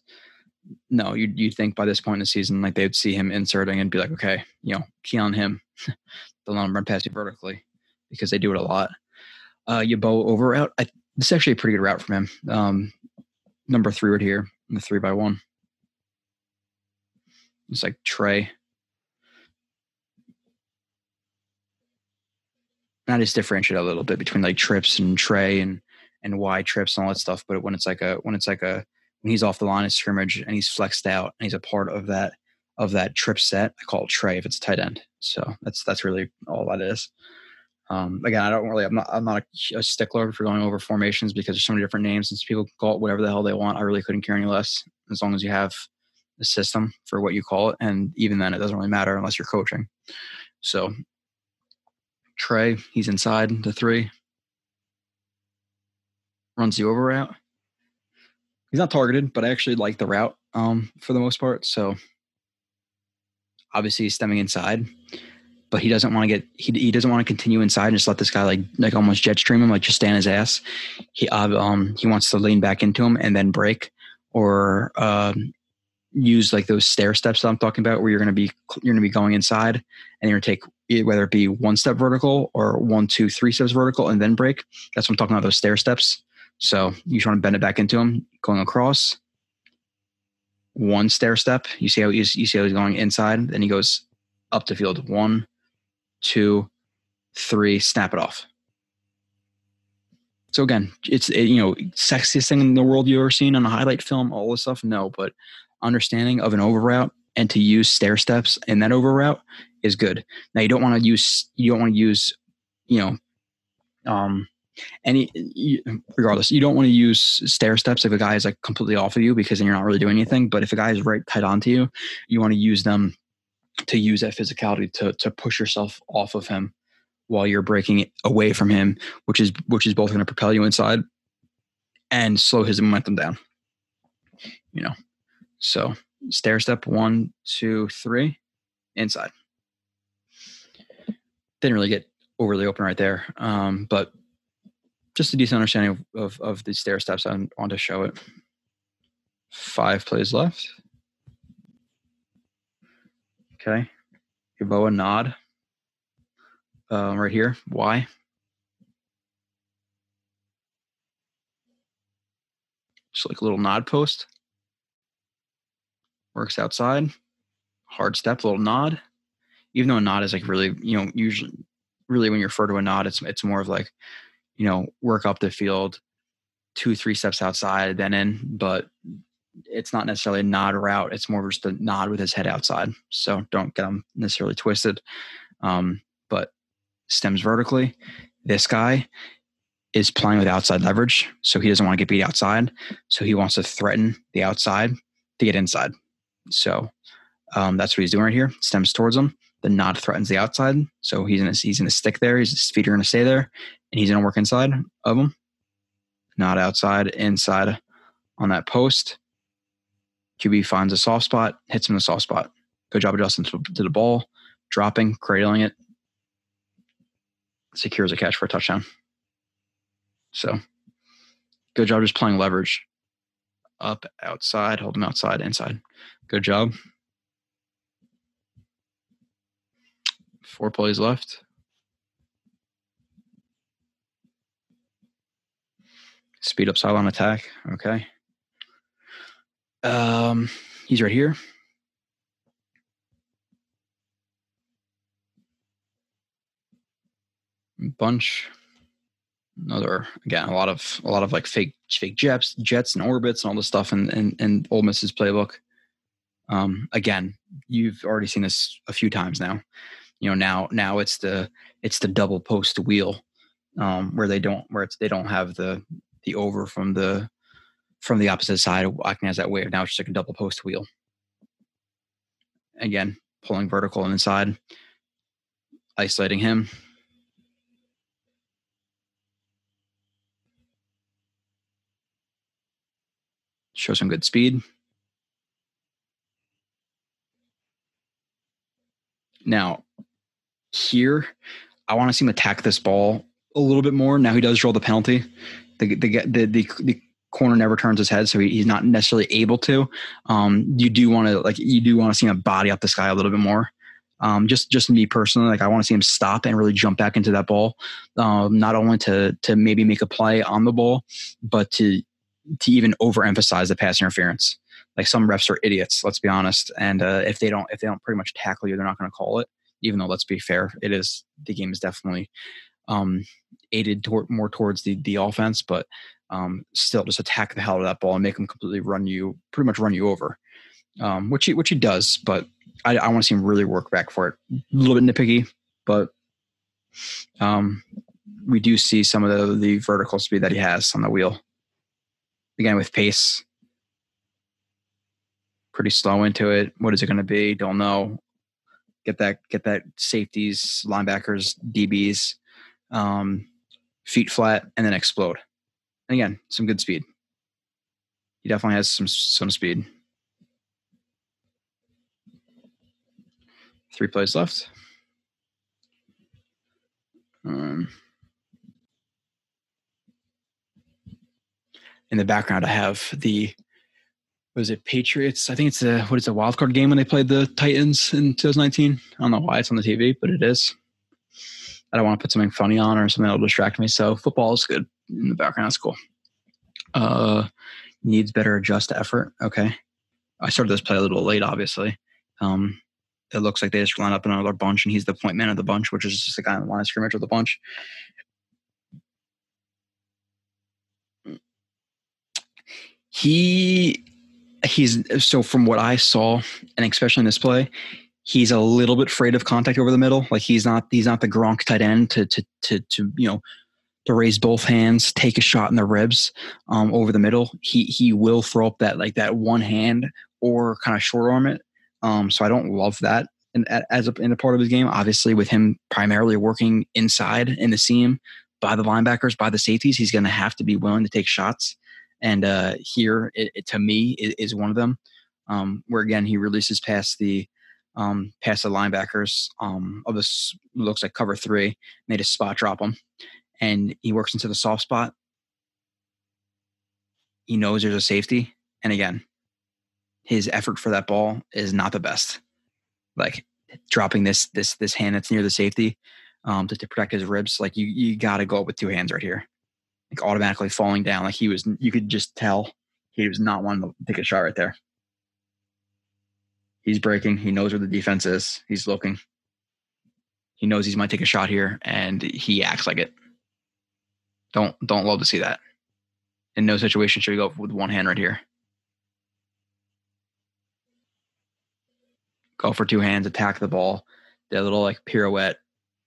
No, you'd, you'd think by this point in the season, like they would see him inserting and be like, okay, you know, key on him. They'll him run past you vertically because they do it a lot. Uh, Yeboah over route. I, this is actually a pretty good route from him. Um, number three right here, the three by one. It's like Trey. And I just differentiate a little bit between like trips and Trey and and why trips and all that stuff. But when it's like a when it's like a when he's off the line of scrimmage and he's flexed out and he's a part of that of that trip set, I call it Trey if it's a tight end. So that's that's really all that is. Um, again, I don't really. I'm not. I'm not a, a, stickler for going over formations because there's so many different names and people call it whatever the hell they want. I really couldn't care any less as long as you have the system for what you call it. And even then, it doesn't really matter unless you're coaching. So, Trey, he's inside the three, runs the over route. He's not targeted, but I actually like the route um, for the most part. So, obviously, he's stemming inside, but he doesn't want to get he, he doesn't want to continue inside and just let this guy like like almost jet stream him, like just stand his ass. He uh, um he wants to lean back into him and then break or um, use like those stair steps that I'm talking about, where you're to be you're to be going inside and you're to take whether it be one step vertical or one, two, three steps vertical and then break. That's what I'm talking about. Those stair steps. So you want to bend it back into them, going across. One stair step. You see how he's you see how he's going inside. Then he goes up the field. One, two, three. Snap it off. So again, it's you know sexiest thing in the world you ever seen on a highlight film. All this stuff, no, but understanding of an over route and to use stair steps in that over route is good. Now you don't want to use you don't want to use you know um any regardless you don't want to use stair steps if a guy is like completely off of you because then you're not really doing anything but if a guy is right tight onto you you want to use them to use that physicality to to push yourself off of him while you're breaking it away from him which is which is both going to propel you inside and slow his momentum down you know so stair step one, two, three, inside. Didn't really get overly open right there, um, but just a decent understanding of, of, of the stair steps. I want to show it. Five plays left. Okay. Yeboah nod. Um, right here. Why? Just like a little nod post works outside. Hard step, little nod. Even though a nod is like really, you know, usually, really when you refer to a nod, it's it's more of like, you know, work up the field, two three steps outside, then in. But it's not necessarily a nod route. It's more just a nod with his head outside. So don't get him necessarily twisted. Um, but stems vertically. This guy is playing with outside leverage, so he doesn't want to get beat outside. So he wants to threaten the outside to get inside So um, that's what he's doing right here. Stems towards him. The nod threatens the outside, so he's gonna he's gonna stick there. His feet are gonna stay there, and he's gonna work inside of him. Not outside, inside on that post. QB finds a soft spot, hits him in the soft spot. Good job adjusting to, to the ball, dropping, cradling it, secures a catch for a touchdown. So good job just playing leverage. Up, outside, hold them outside, inside. Good job. Four plays left. Speed up sideline attack. Okay. Um, he's right here. Bunch. Another again, a lot of a lot of like fake fake jets, jets and orbits and all this stuff in in, in Ole Miss's playbook. Um, again, you've already seen this a few times now. You know now now it's the it's the double post wheel um, where they don't where it's they don't have the the over from the from the opposite side acting as that wave. Now it's just like a double post wheel. Again, pulling vertical and inside, isolating him. Show some good speed. Now, here, I want to see him attack this ball a little bit more. Now he does draw the penalty. The the the the, the corner never turns his head, so he, he's not necessarily able to. Um, you do want to like you do want to see him body up this guy a little bit more. Um, just just me personally, like I want to see him stop and really jump back into that ball, um, not only to to maybe make a play on the ball, but to to even overemphasize the pass interference. Like some refs are idiots, let's be honest, and uh, if they don't if they don't pretty much tackle you, they're not going to call it. Even though let's be fair, it is the game is definitely um, aided toward, more towards the the offense, but um, still just attack the hell out of that ball and make him completely run you, pretty much run you over, um, which he which he does. But I, I want to see him really work back for it. A little bit nitpicky, but um, we do see some of the the vertical speed that he has on the wheel. Again, with pace, pretty slow into it. What is it going to be? Don't know. Get that get that safeties, linebackers, DBs um, feet flat, and then explode. And again, some good speed. He definitely has some some speed. Three plays left. Um, in the background, I have the was it Patriots? I think it's a what is a wild card game when they played the Titans in 2019. I don't know why it's on the TV, but it is. I don't want to put something funny on or something that'll distract me. So football is good in the background. That's cool. Uh, needs better adjust effort. Okay. I started this play a little late, obviously. Um, it looks like they just line up another bunch, and he's the point man of the bunch, which is just the guy on the line of scrimmage of the bunch. He he's so from what I saw, and especially in this play, he's a little bit afraid of contact over the middle. Like he's not he's not the Gronk tight end to to to to you know to raise both hands, take a shot in the ribs um, over the middle. He he will throw up that like that one hand or kind of short arm it. Um, so I don't love that in, as a, in a part of his game. Obviously, with him primarily working inside in the seam by the linebackers, by the safeties, he's going to have to be willing to take shots. And uh, here, it, it, to me, it, is one of them. Um, where again, he releases past the um, past the linebackers um, of this looks like cover three, made a spot drop him, and he works into the soft spot. He knows there's a safety, and again, his effort for that ball is not the best. Like dropping this this this hand that's near the safety um, to, to protect his ribs. Like you you got to go with two hands right here, like automatically falling down. Like he was, you could just tell he was not wanting to take a shot right there. He's breaking. He knows where the defense is. He's looking. He knows he might take a shot here, and he acts like it. Don't don't love to see that. In no situation should we go with one hand right here. Go for two hands, attack the ball, that little like pirouette,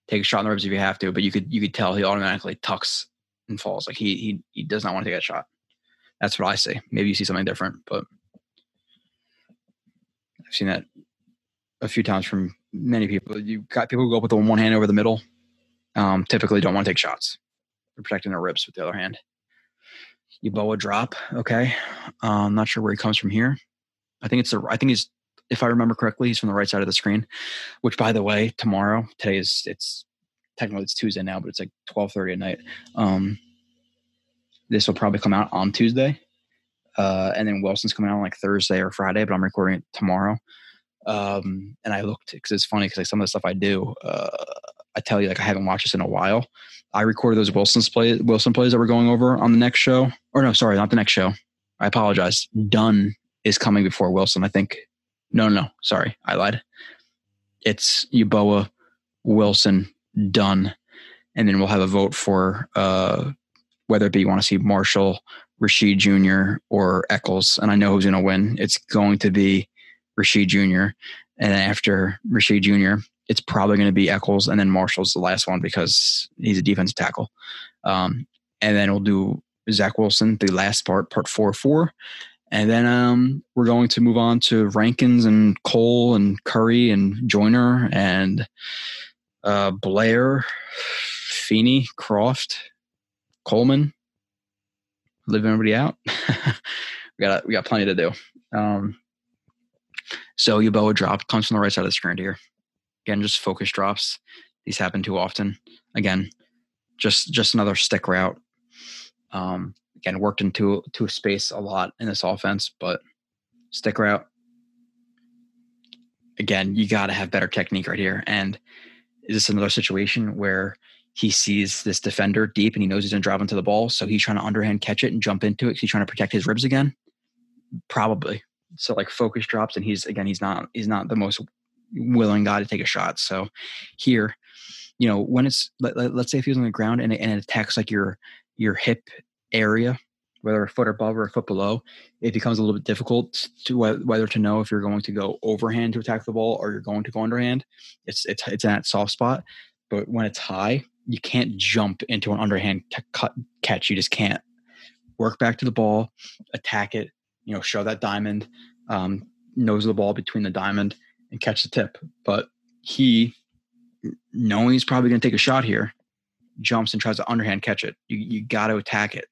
take a shot in the ribs if you have to, but you could you could tell he automatically tucks and falls. Like he he he does not want to take a shot. That's what I see. Maybe you see something different, but I've seen that a few times from many people. You got people who go up with the one hand over the middle. Um, typically, don't want to take shots. They're protecting their ribs with the other hand. Yeboah drop. Okay, uh, I'm not sure where he comes from here. I think it's the. I think he's. If I remember correctly, he's from the right side of the screen. Which, by the way, tomorrow, today is it's technically it's Tuesday now, but it's like 12:30 at night. Um, this will probably come out on Tuesday, uh, and then Wilson's coming out on like Thursday or Friday. But I'm recording it tomorrow. Um, and I looked because it's funny because like some of the stuff I do, uh, I tell you like I haven't watched this in a while. I recorded those Wilson's play Wilson plays that we're going over on the next show. Or no, sorry, not the next show. I apologize. Dunn is coming before Wilson. I think. No, no, no. Sorry, I lied. It's Yeboah, Wilson, Dunn, and then we'll have a vote for uh, whether it be you want to see Marshall, Rasheed Jr. or Echols. And I know who's going to win. It's going to be Rasheed Jr. And after Rasheed Jr., it's probably going to be Echols, and then Marshall's the last one because he's a defensive tackle. Um, and then we'll do Zach Wilson, the last part, part four four. And then um, we're going to move on to Rankins and Cole and Curry and Joyner and uh, Blair, Feeney, Kroft, Coleman. Living everybody out. we got we got plenty to do. Um, so Yeboah drop comes from the right side of the screen here. Again, just focus drops. These happen too often. Again, just just another stick route. Um, again, worked into to a space a lot in this offense, but stick route. Again, you got to have better technique right here. And is this another situation where he sees this defender deep and he knows he's going to drop into the ball, so he's trying to underhand catch it and jump into it. He's trying to protect his ribs again. Probably. So like focus drops, and he's again he's not he's not the most willing guy to take a shot. So here, you know, when it's let, us say if he's on the ground and and it attacks like your your hip area, whether a foot above or a foot below, it becomes a little bit difficult to whether to know if you're going to go overhand to attack the ball or you're going to go underhand. It's it's it's in that soft spot. But when it's high, you can't jump into an underhand cut catch. You just can't. Work back to the ball, attack it. You know, show that diamond, um, nose of the ball between the diamond, and catch the tip. But he, knowing he's probably going to take a shot here, jumps and tries to underhand catch it. You, you got to attack it.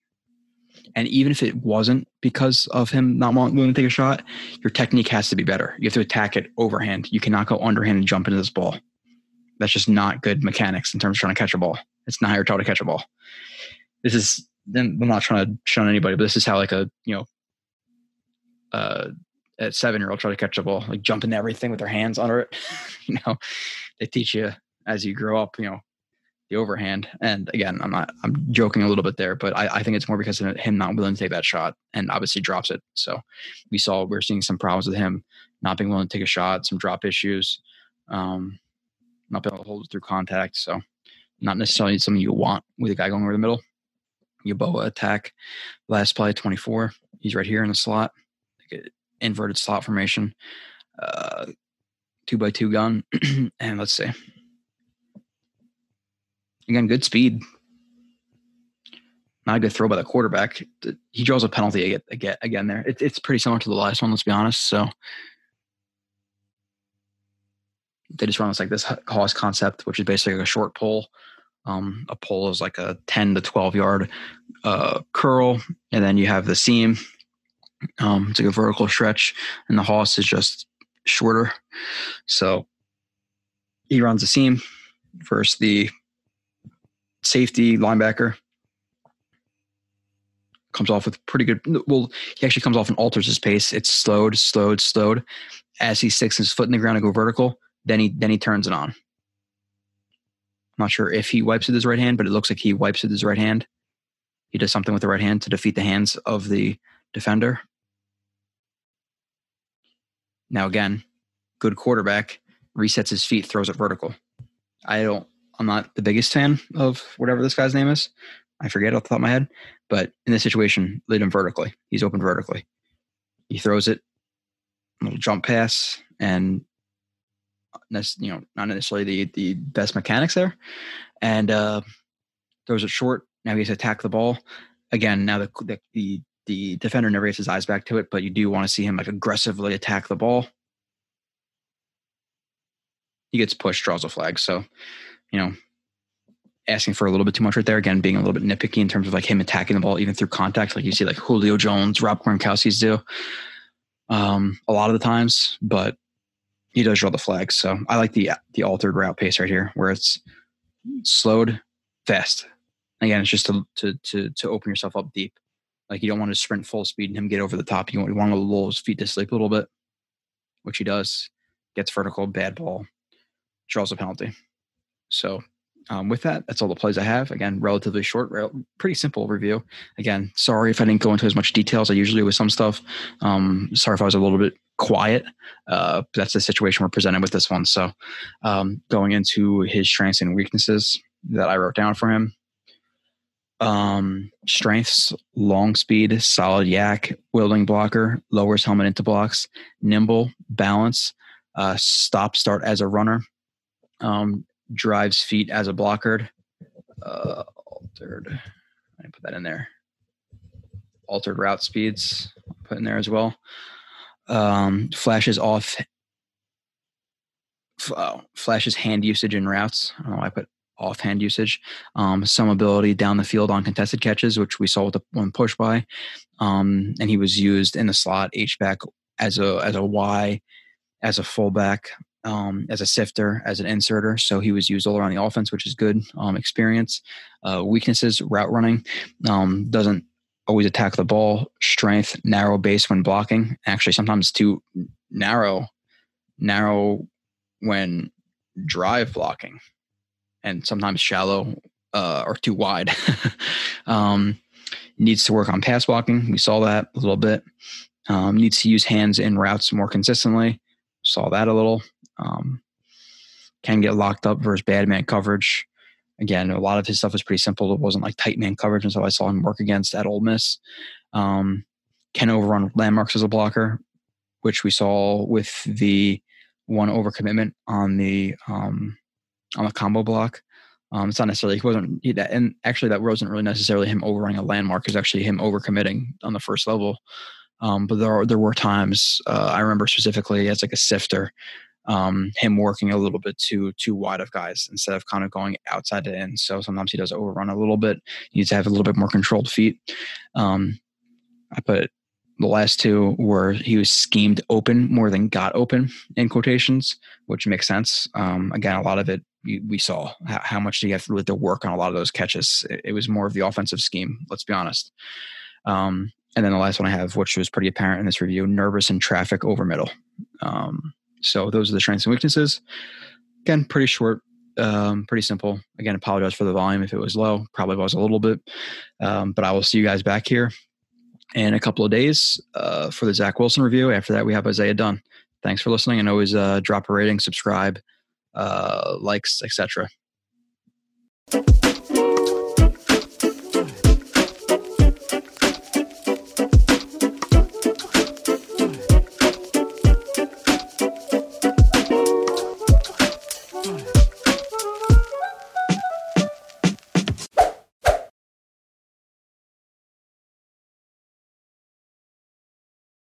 And even if it wasn't because of him not willing to take a shot, your technique has to be better. You have to attack it overhand. You cannot go underhand and jump into this ball. That's just not good mechanics in terms of trying to catch a ball. It's not how you're taught to catch a ball. This is, I'm not trying to shun anybody, but this is how like a, you know, uh, at seven year old try to catch a ball, like jumping everything with their hands under it. you know, they teach you as you grow up, you know, the overhand. And again, I'm not, I'm joking a little bit there, but I, I think it's more because of him not willing to take that shot and obviously drops it. So we saw, we're seeing some problems with him not being willing to take a shot, some drop issues, um, not being able to hold it through contact. So not necessarily something you want with a guy going over the middle. Yeboah attack, last play 24. He's right here in the slot inverted slot formation, uh, two by two gun, and let's see. Again, good speed. Not a good throw by the quarterback. He draws a penalty again, there. It, it's pretty similar to the last one, let's be honest. So they just run this like this Hoss concept, which is basically a short pull. Um, a pull is like a 10 to 12 yard uh, curl, and then you have the seam, um, it's like a vertical stretch, and the Hoss is just shorter. So he runs a seam versus the safety linebacker. Comes off with pretty good. Well, he actually comes off and alters his pace. It's slowed, slowed, slowed. As he sticks his foot in the ground and go vertical, then he then he turns it on. I'm not sure if he wipes with his right hand, but it looks like he wipes with his right hand. He does something with the right hand to defeat the hands of the defender. Now, again, good quarterback resets his feet, throws it vertical. I don't, I'm not the biggest fan of whatever this guy's name is. I forget off the top of my head, but in this situation, lead him vertically. He's open vertically. He throws it, little jump pass, and you know, not necessarily the the best mechanics there, and uh, throws it short. Now he's attack the ball again. Now the, the the the defender never gets his eyes back to it, but you do want to see him like aggressively attack the ball. he gets pushed, draws a flag. So, you know, asking for a little bit too much right there. Again, being a little bit nitpicky in terms of like him attacking the ball even through contact, like you see like Julio Jones, Rob Gronkowski's do um, a lot of the times, but he does draw the flag. So I like the the altered route pace right here, where it's slowed, fast. Again, it's just to to to, to open yourself up deep. Like you don't want to sprint full speed and him get over the top. You want, you want to lull his feet to sleep a little bit, which he does. Gets vertical, bad ball, draws a penalty. So um, with that, that's all the plays I have. Again, relatively short, pretty simple review. Again, sorry if I didn't go into as much detail as I usually do with some stuff. Um, sorry if I was a little bit quiet. Uh, that's the situation we're presented with this one. So, um, going into his strengths and weaknesses that I wrote down for him. Um, strengths: long speed, solid YAC, wielding blocker, lowers helmet into blocks, nimble, balance, uh, stop start as a runner. Um, drives feet as a blocker. Uh, altered. I put that in there. Altered route speeds. Put in there as well. Um, flashes off. Oh, flashes hand usage in routes. I don't know why I put off hand usage. Um, some ability down the field on contested catches, which we saw with the one push by. Um, and he was used in the slot H back as a as a Y, as a fullback, um, as a sifter, as an inserter. So he was used all around the offense, which is good um, experience. Uh, weaknesses, route running, um, doesn't always attack the ball. Strength, narrow base when blocking. Actually, sometimes too narrow, narrow when drive blocking, and sometimes shallow uh, or too wide. um, needs to work on pass blocking. We saw that a little bit. Um, needs to use hands in routes more consistently. Saw that a little. Um, can get locked up versus bad man coverage. Again, a lot of his stuff was pretty simple. It wasn't like tight man coverage, and so I saw him work against at Ole Miss. Um, can overrun landmarks as a blocker, which we saw with the one overcommitment on the um, on the combo block. Um, it's not necessarily he wasn't he, that, and actually that wasn't really necessarily him overrunning a landmark. It's actually him overcommitting on the first level. Um, but there are, there were times uh, I remember specifically as like a sifter um, him working a little bit too too wide of guys instead of kind of going outside to in. So sometimes he does overrun a little bit. He needs to have a little bit more controlled feet. Um, I put the last two were he was schemed open more than got open in quotations, which makes sense. Um, again, a lot of it we, saw how, much do you have to, work on a lot of those catches. It, it, was more of the offensive scheme. Let's be honest. Um, and then the last one I have, which was pretty apparent in this review, nervous in traffic over middle. Um, so those are the strengths and weaknesses. Again, pretty short, um, pretty simple. Again, apologize for the volume if it was low. Probably was a little bit, um, but I will see you guys back here in a couple of days uh, for the Zach Wilson review. After that, we have Isaiah Dunn. Thanks for listening, and always uh, drop a rating, subscribe, uh, likes, etc.